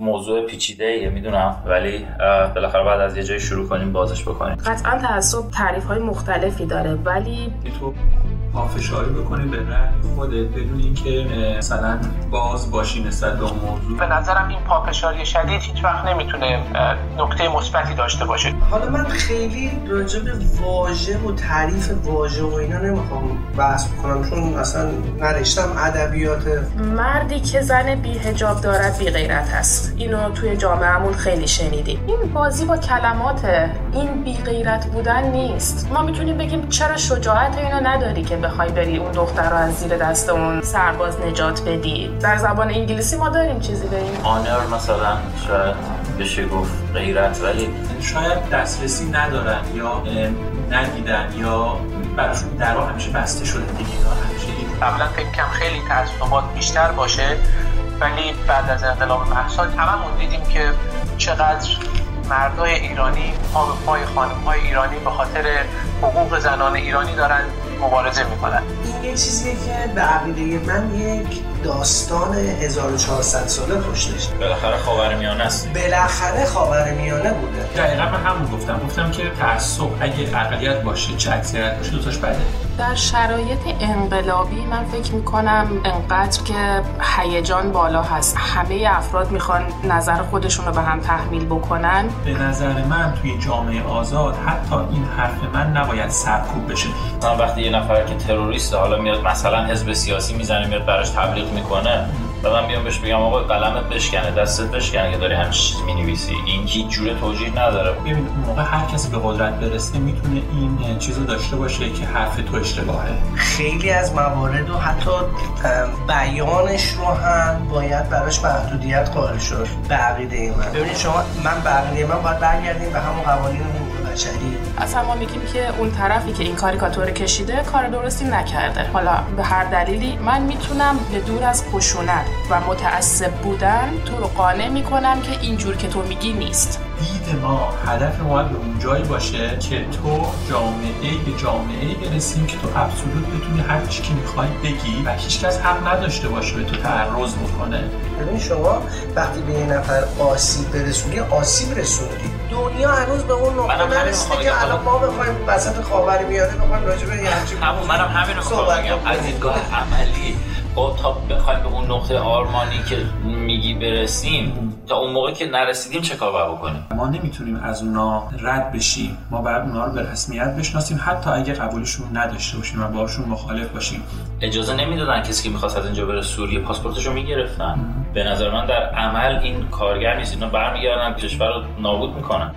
موضوع پیچیده ایه می‌دونم. ولی بالاخره بعد از یه جای شروع کنیم بازش بکنیم. قطعا تعصب تعریف های مختلفی داره ولی تو پافشاری بکنی به رأی خودت بدون اینکه مثلا باز باشی نسبت به اون موضوع. به نظرم این پافشاری شدید هیچ وقت نمی‌تونه نکته مثبتی داشته باشه. حالا من خیلی راجع به واژه و تعریف واژه و اینا نمی‌خوام بحث بکنم چون اصلا نرشتم ادبیات. مردی که زن بی هجاب دارد بی غیرت هست اینو توی جامعهمون خیلی شنیدیم. این بازی با کلمات این بی غیرت بودن نیست. ما می‌تونیم بگیم چرا شجاعت اینو نداری که بخوای بری اون دختر رو از زیر دست اون سرباز نجات بدی. در زبان انگلیسی ما داریم چیزی به این؟ آنر مثلا شاید بشه گفت غیرت ولی شاید دسترسی ندارن یا ندیدن یا براشون درها همیشه بسته شده دیگه همیشه قبلا فکر کم خیلی تعصبات بیشتر باشه ولی بعد از انقلاب محساد هممون دیدیم که چقدر مردای ایرانی پا به پای خانم های ایرانی به خاطر حقوق زنان ایرانی دارن. مبارزه می‌کنن. این یه چیزیه که به عقیده من یک داستان 1400 ساله پشتش بالاخره خاورمیانه است. بالاخره خاورمیانه بوده. دقیقا من همون گفتم. گفتم که تعصب اگه اقلیت باشه چه اکثریت باشه دوتاش بده. در شرایط انقلابی من فکر می‌کنم انقدر که هیجان بالا هست. همه افراد می‌خوان نظر خودشون رو به هم تحمیل بکنن. به نظر من توی جامعه آزاد حتی این حرف من نباید سرکوب بشه. مثلا وقتی یه نفر که تروریست حالا میاد مثلا حزب سیاسی می‌زنه میاد براش تبلیغ می‌کنه و من بیام بهش بگم آقا قلمت بشکنه دستت بشکنه که داری همین چیز می‌نویسی. این هیچ جوره توجیه نداره. ببین موقع هر کسی به قدرت برسه می‌تونه این چیزو داشته باشه که حرف تو اشتباهه. خیلی از موارد و حتی بیانش رو هم باید براش محدودیت قائل شد به عقیده من. ببینید شما من به عقیده من باید برگردیم به همون قوانین بشری اصلا ما میگیم که اون طرفی که این کاریکاتور کشیده کار درستی نکرده. حالا به هر دلیلی من می‌تونم به دور از خشونت و متعصب بودن تو رو قانع می‌کنم که اینجور که تو میگی نیست. دید ما هدف ما به اون جایی باشه که تو جامعه به جامعه برسیم که تو ابسولوت بتونی هر چی که می‌خوای بگی و هیچکس حق نداشته باشه به تو تعرض بکنه. ببین شما وقتی به یه نفر آسیب برسونی آسیب رسوندی. دنیا هنوز به اون نقطه نرسیده که الان ما بخوایم وسط خاورمیانه بخوایم راجع به همچین همون منم همین رو می‌خوام بگم. از دیدگاه عملی با تا بخوایم به اون نقطه آرمانی که میگی برسیم تا اون موقع که نرسیدیم چه کار باید بکنیم؟ ما نمی‌تونیم از اونا رد بشیم. ما باید اونا رو به رسمیت بشناسیم. حتی اگه قبولشون نداشته باشیم و باشون مخالف باشیم. اجازه نمی‌دادن کسی که می‌خواست از اینجا بره سوریه پاسپورتشو می‌گرفتن. به نظر من در عمل این کارگر نیست. اینا برمیگردن کشور رو نابود می‌کنن.